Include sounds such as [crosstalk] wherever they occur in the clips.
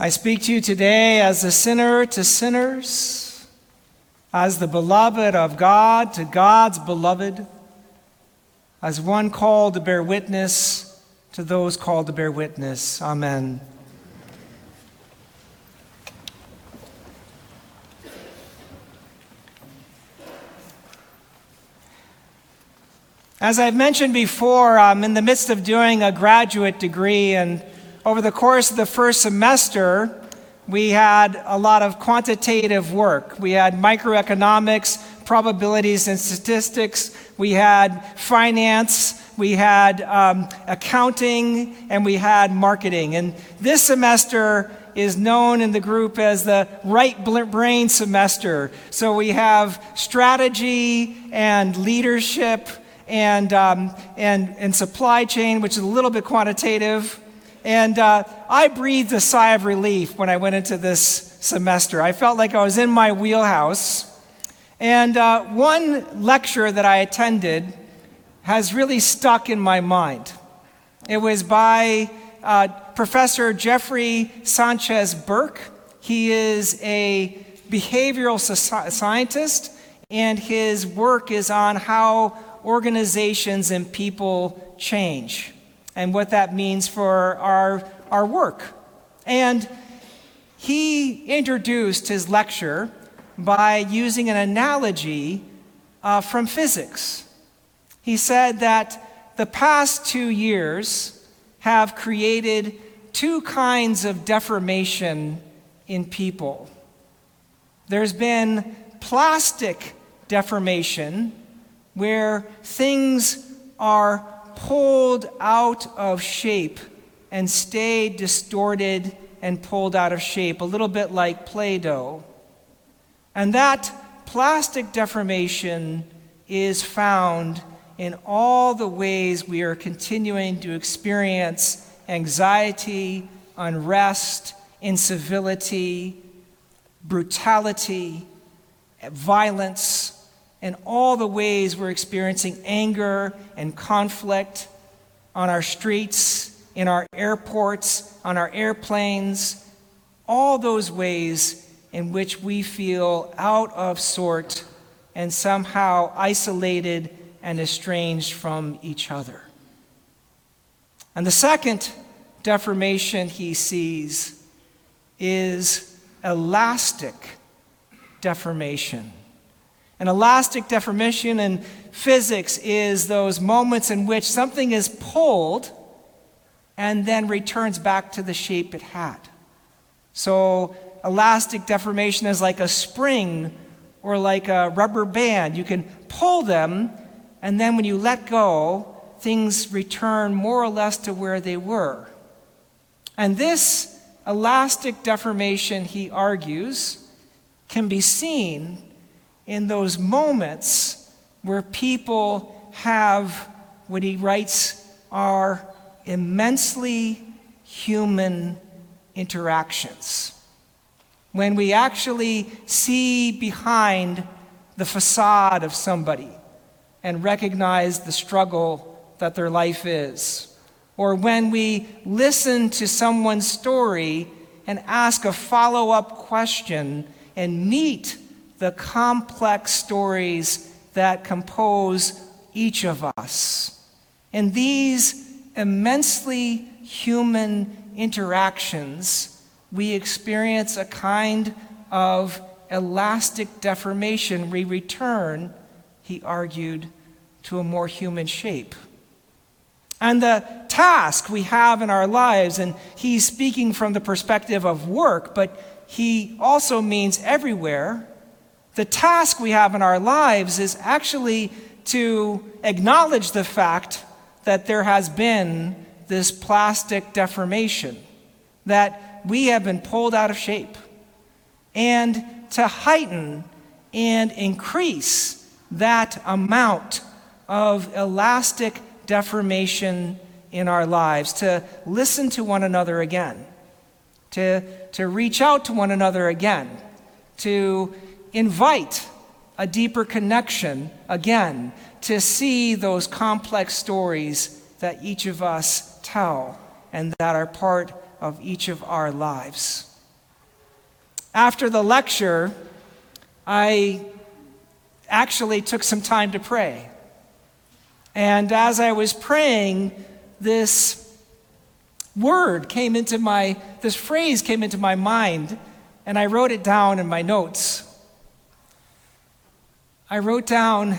I speak to you today as a sinner to sinners, as the beloved of God to God's beloved, as one called to bear witness to those called to bear witness. Amen. As I've mentioned before, I'm in the midst of doing a graduate degree and over the course of the first semester, we had a lot of quantitative work. We had microeconomics, probabilities and statistics, we had finance, we had um, accounting, and we had marketing. And this semester is known in the group as the right brain semester. So we have strategy and leadership and, um, and, and supply chain, which is a little bit quantitative. And uh, I breathed a sigh of relief when I went into this semester. I felt like I was in my wheelhouse. And uh, one lecture that I attended has really stuck in my mind. It was by uh, Professor Jeffrey Sanchez Burks. He is a behavioral scientist, and his work is on how organizations and people change and what that means for our, our work. And he introduced his lecture by using an analogy uh, from physics. He said that the past two years have created two kinds of deformation in people. There's been plastic deformation, where things are pulled out of shape and stay distorted and pulled out of shape, a little bit like Play Doh. And that plastic deformation is found in all the ways we are continuing to experience anxiety, unrest, incivility, brutality, violence and all the ways we're experiencing anger and conflict on our streets, in our airports, on our airplanes, all those ways in which we feel out of sort and somehow isolated and estranged from each other. And the second deformation he sees is elastic deformation. An elastic deformation in physics is those moments in which something is pulled and then returns back to the shape it had. So, elastic deformation is like a spring or like a rubber band. You can pull them, and then when you let go, things return more or less to where they were. And this elastic deformation, he argues, can be seen in those moments where people have what he writes are immensely human interactions. When we actually see behind the facade of somebody and recognize the struggle that their life is. Or when we listen to someone's story and ask a follow up question and meet the complex stories that compose each of us. In these immensely human interactions, we experience a kind of elastic deformation. We return, he argued, to a more human shape. And the task we have in our lives, and he's speaking from the perspective of work, but he also means everywhere the task we have in our lives is actually to acknowledge the fact that there has been this plastic deformation, that we have been pulled out of shape, and to heighten and increase that amount of elastic deformation in our lives, to listen to one another again, to, to reach out to one another again, to invite a deeper connection again, to see those complex stories that each of us tell and that are part of each of our lives. After the lecture, I actually took some time to pray. And as I was praying, this word came into my, this phrase came into my mind, and I wrote it down in my notes. I wrote down,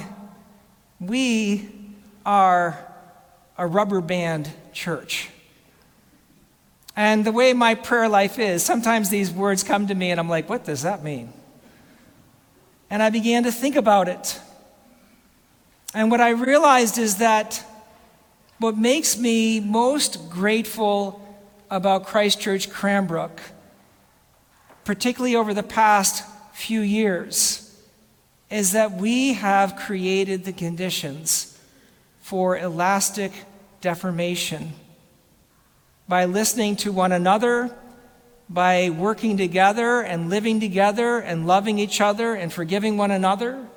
We are a rubber band church. And the way my prayer life is, sometimes these words come to me and I'm like, what does that mean? And I began to think about it. And what I realized is that what makes me most grateful about Christ Church Cranbrook, particularly over the past few years, is that we have created the conditions for elastic deformation by listening to one another, by working together and living together and loving each other and forgiving one another,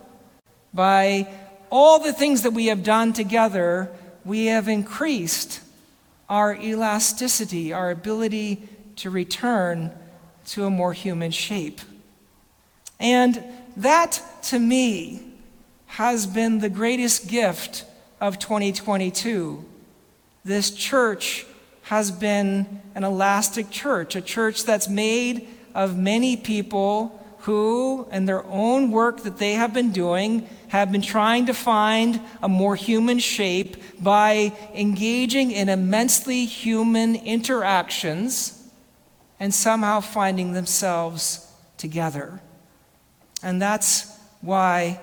by all the things that we have done together, we have increased our elasticity, our ability to return to a more human shape. And that, to me, has been the greatest gift of 2022. This church has been an elastic church, a church that's made of many people who, in their own work that they have been doing, have been trying to find a more human shape by engaging in immensely human interactions and somehow finding themselves together. And that's why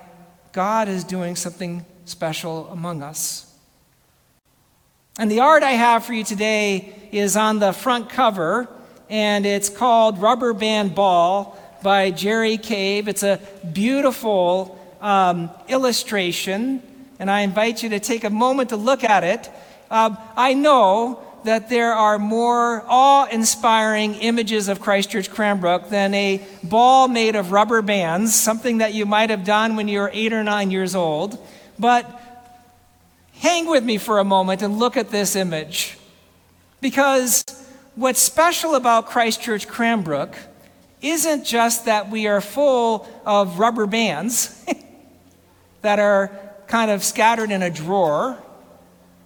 God is doing something special among us. And the art I have for you today is on the front cover, and it's called Rubber Band Ball by Jerry Cave. It's a beautiful um, illustration, and I invite you to take a moment to look at it. Um, I know that there are more awe inspiring images of Christ Church Cranbrook than a ball made of rubber bands, something that you might have done when you were eight or nine years old. But hang with me for a moment and look at this image. Because what's special about Christ Church Cranbrook isn't just that we are full of rubber bands [laughs] that are kind of scattered in a drawer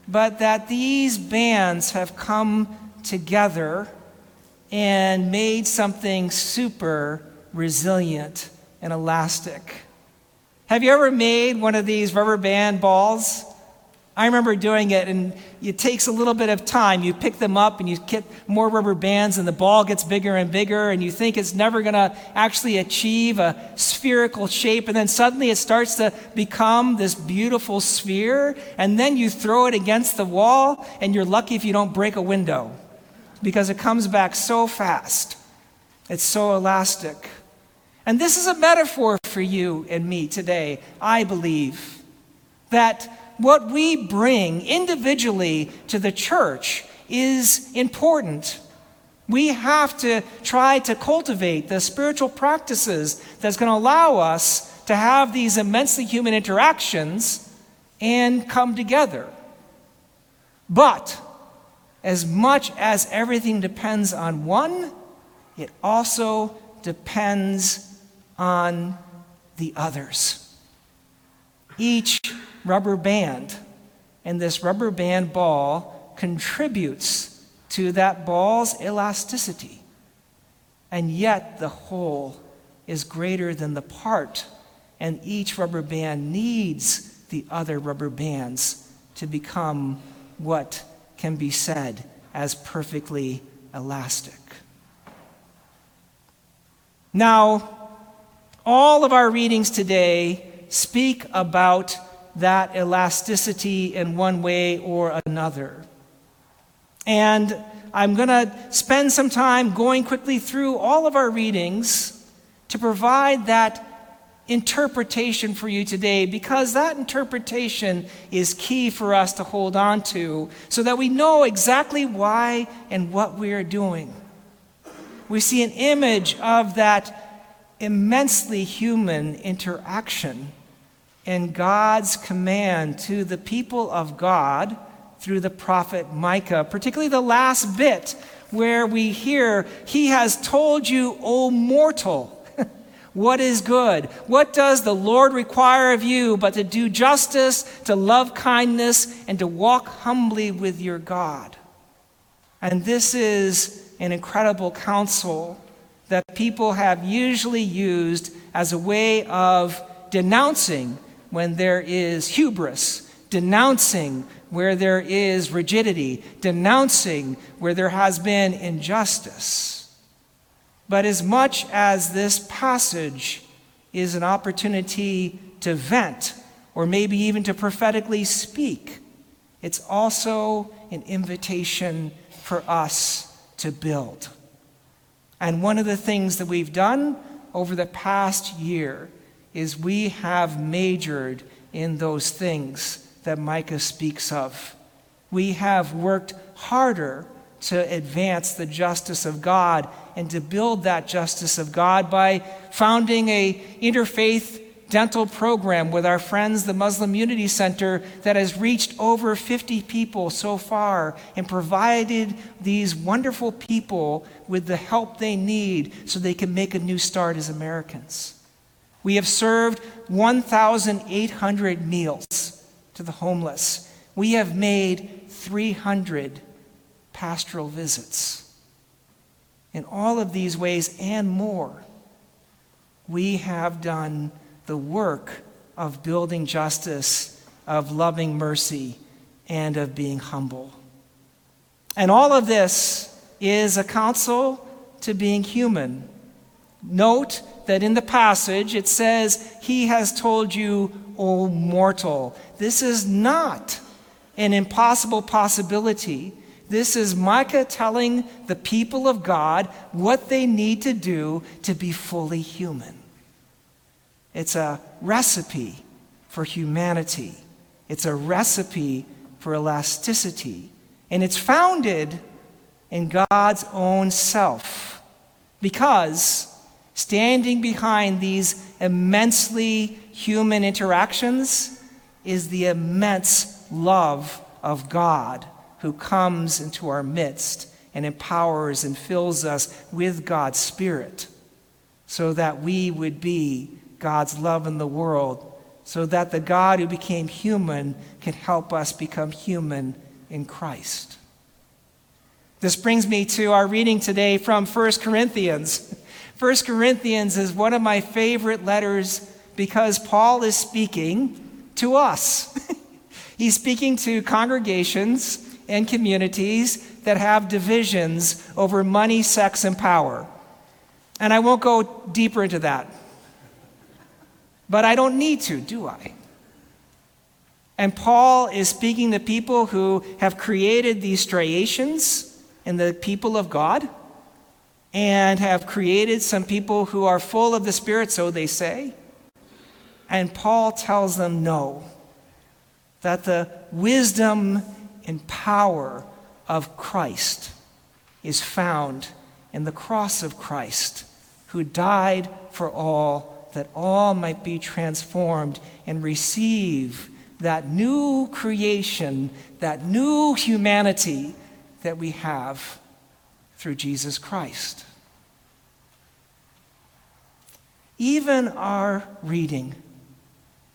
but that these bands have come together and made something super resilient and elastic. Have you ever made one of these rubber band balls? I remember doing it, and it takes a little bit of time. You pick them up and you get more rubber bands, and the ball gets bigger and bigger, and you think it's never going to actually achieve a spherical shape, and then suddenly it starts to become this beautiful sphere, and then you throw it against the wall, and you're lucky if you don't break a window because it comes back so fast. It's so elastic. And this is a metaphor for you and me today, I believe, that what we bring individually to the church is important. We have to try to cultivate the spiritual practices that's going to allow us to have these immensely human interactions and come together. But as much as everything depends on one, it also depends on the others. Each rubber band. And this rubber band ball contributes to that ball's elasticity. And yet the whole is greater than the part. And each rubber band needs the other rubber bands to become what can be said as perfectly elastic. Now, all of our readings today speak about that elasticity in one way or another. And I'm going to spend some time going quickly through all of our readings to provide that interpretation for you today because that interpretation is key for us to hold on to so that we know exactly why and what we are doing. We see an image of that immensely human interaction in God's command to the people of God through the prophet Micah, particularly the last bit where we hear, He has told you, O mortal [laughs] what is good? What does the Lord require of you but to do justice, to love kindness, and to walk humbly with your God? And this is an incredible counsel that people have usually used as a way of denouncing when there is hubris, denouncing where there is rigidity, denouncing where there has been injustice. But as much as this passage is an opportunity to vent, or maybe even to prophetically speak, it's also an invitation for us to build. And one of the things that we've done over the past year is we have majored in those things that Micah speaks of. We have worked harder to advance the justice of God and to build that justice of God by founding a interfaith dental program with our friends the Muslim Unity Center that has reached over 50 people so far and provided these wonderful people with the help they need so they can make a new start as Americans. We have served 1,800 meals to the homeless. We have made 300 pastoral visits. In all of these ways and more, we have done the work of building justice, of loving mercy, and of being humble. And all of this is a counsel to being human. Note that in the passage it says, He has told you, O mortal. This is not an impossible possibility. This is Micah telling the people of God what they need to do to be fully human. It's a recipe for humanity, it's a recipe for elasticity, and it's founded in God's own self. Because standing behind these immensely human interactions is the immense love of God who comes into our midst and empowers and fills us with God's Spirit so that we would be God's love in the world, so that the God who became human can help us become human in Christ. This brings me to our reading today from 1 Corinthians. [laughs] 1 Corinthians is one of my favorite letters because Paul is speaking to us. [laughs] He's speaking to congregations and communities that have divisions over money, sex, and power. And I won't go deeper into that. But I don't need to, do I? And Paul is speaking to people who have created these striations in the people of God and have created some people who are full of the Spirit, so they say. And Paul tells them no, that the wisdom and power of Christ is found in the cross of Christ, who died for all, that all might be transformed and receive that new creation, that new humanity that we have through Jesus Christ. Even our reading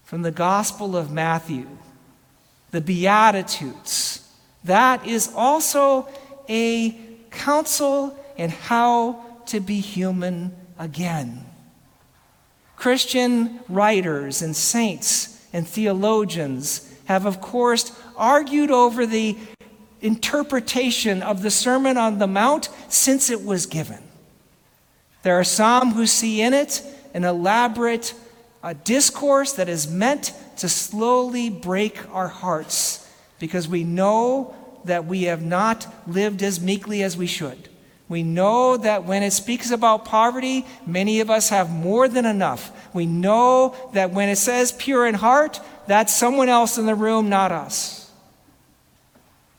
from the Gospel of Matthew the Beatitudes. That is also a counsel in how to be human again. Christian writers and saints and theologians have, of course, argued over the interpretation of the Sermon on the Mount since it was given. There are some who see in it an elaborate uh, discourse that is meant to slowly break our hearts because we know that we have not lived as meekly as we should. We know that when it speaks about poverty, many of us have more than enough. We know that when it says pure in heart, that's someone else in the room, not us.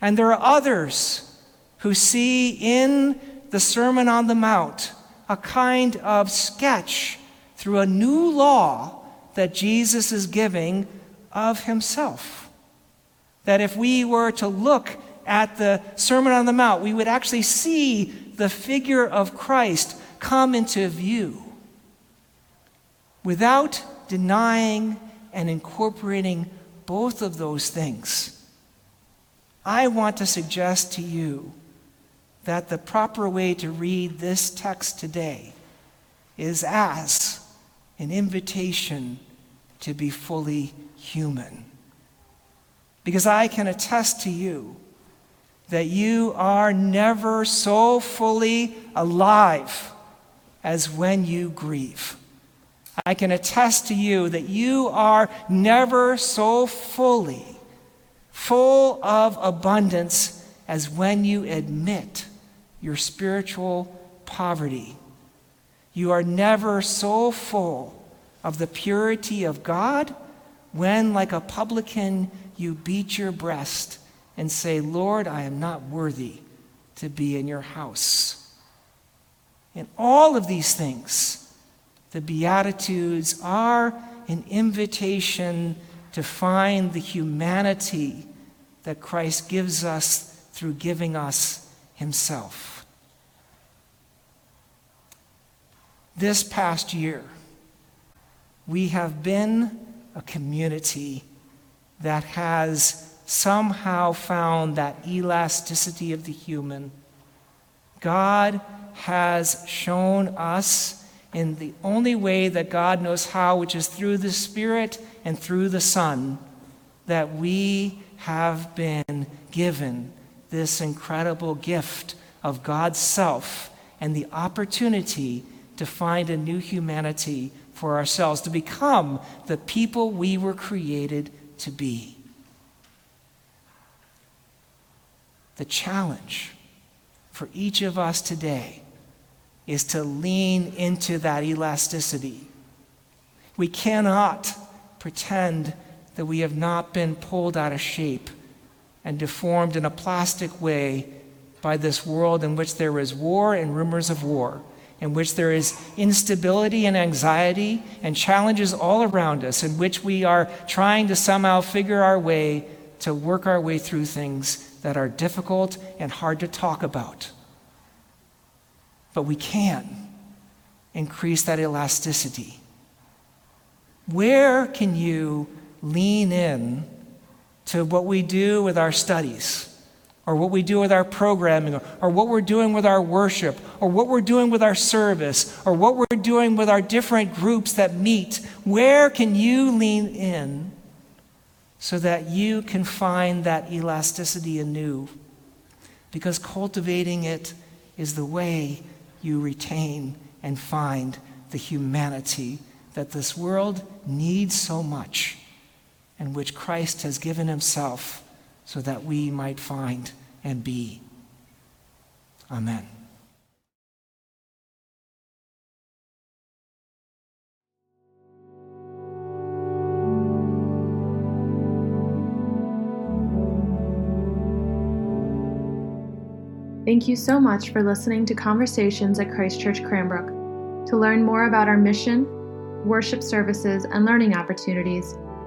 And there are others who see in the Sermon on the Mount a kind of sketch through a new law that Jesus is giving of himself. That if we were to look at the Sermon on the Mount, we would actually see the figure of Christ come into view without denying and incorporating both of those things. I want to suggest to you that the proper way to read this text today is as an invitation to be fully human. Because I can attest to you that you are never so fully alive as when you grieve. I can attest to you that you are never so fully full of abundance as when you admit your spiritual poverty. You are never so full of the purity of God when, like a publican, you beat your breast and say, Lord, I am not worthy to be in your house. In all of these things, the Beatitudes are an invitation to find the humanity that Christ gives us through giving us Himself. This past year, we have been a community that has somehow found that elasticity of the human. God has shown us in the only way that God knows how, which is through the Spirit and through the Son, that we have been given this incredible gift of God's self and the opportunity to find a new humanity for ourselves, to become the people we were created to be. The challenge for each of us today is to lean into that elasticity. We cannot pretend that we have not been pulled out of shape and deformed in a plastic way by this world in which there is war and rumors of war in which there is instability and anxiety and challenges all around us, in which we are trying to somehow figure our way to work our way through things that are difficult and hard to talk about. But we can increase that elasticity. Where can you lean in to what we do with our studies? or what we do with our programming, or, what we're doing with our worship, or what we're doing with our service, or what we're doing with our different groups that meet, where can you lean in so that you can find that elasticity anew? Because cultivating it is the way you retain and find the humanity that this world needs so much, and which Christ has given himself so that we might find and be. Amen. Thank you so much for listening to Conversations at Christ Church Cranbrook. To learn more about our mission, worship services, and learning opportunities,